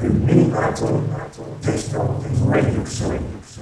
you need not to, to taste all these radio shows.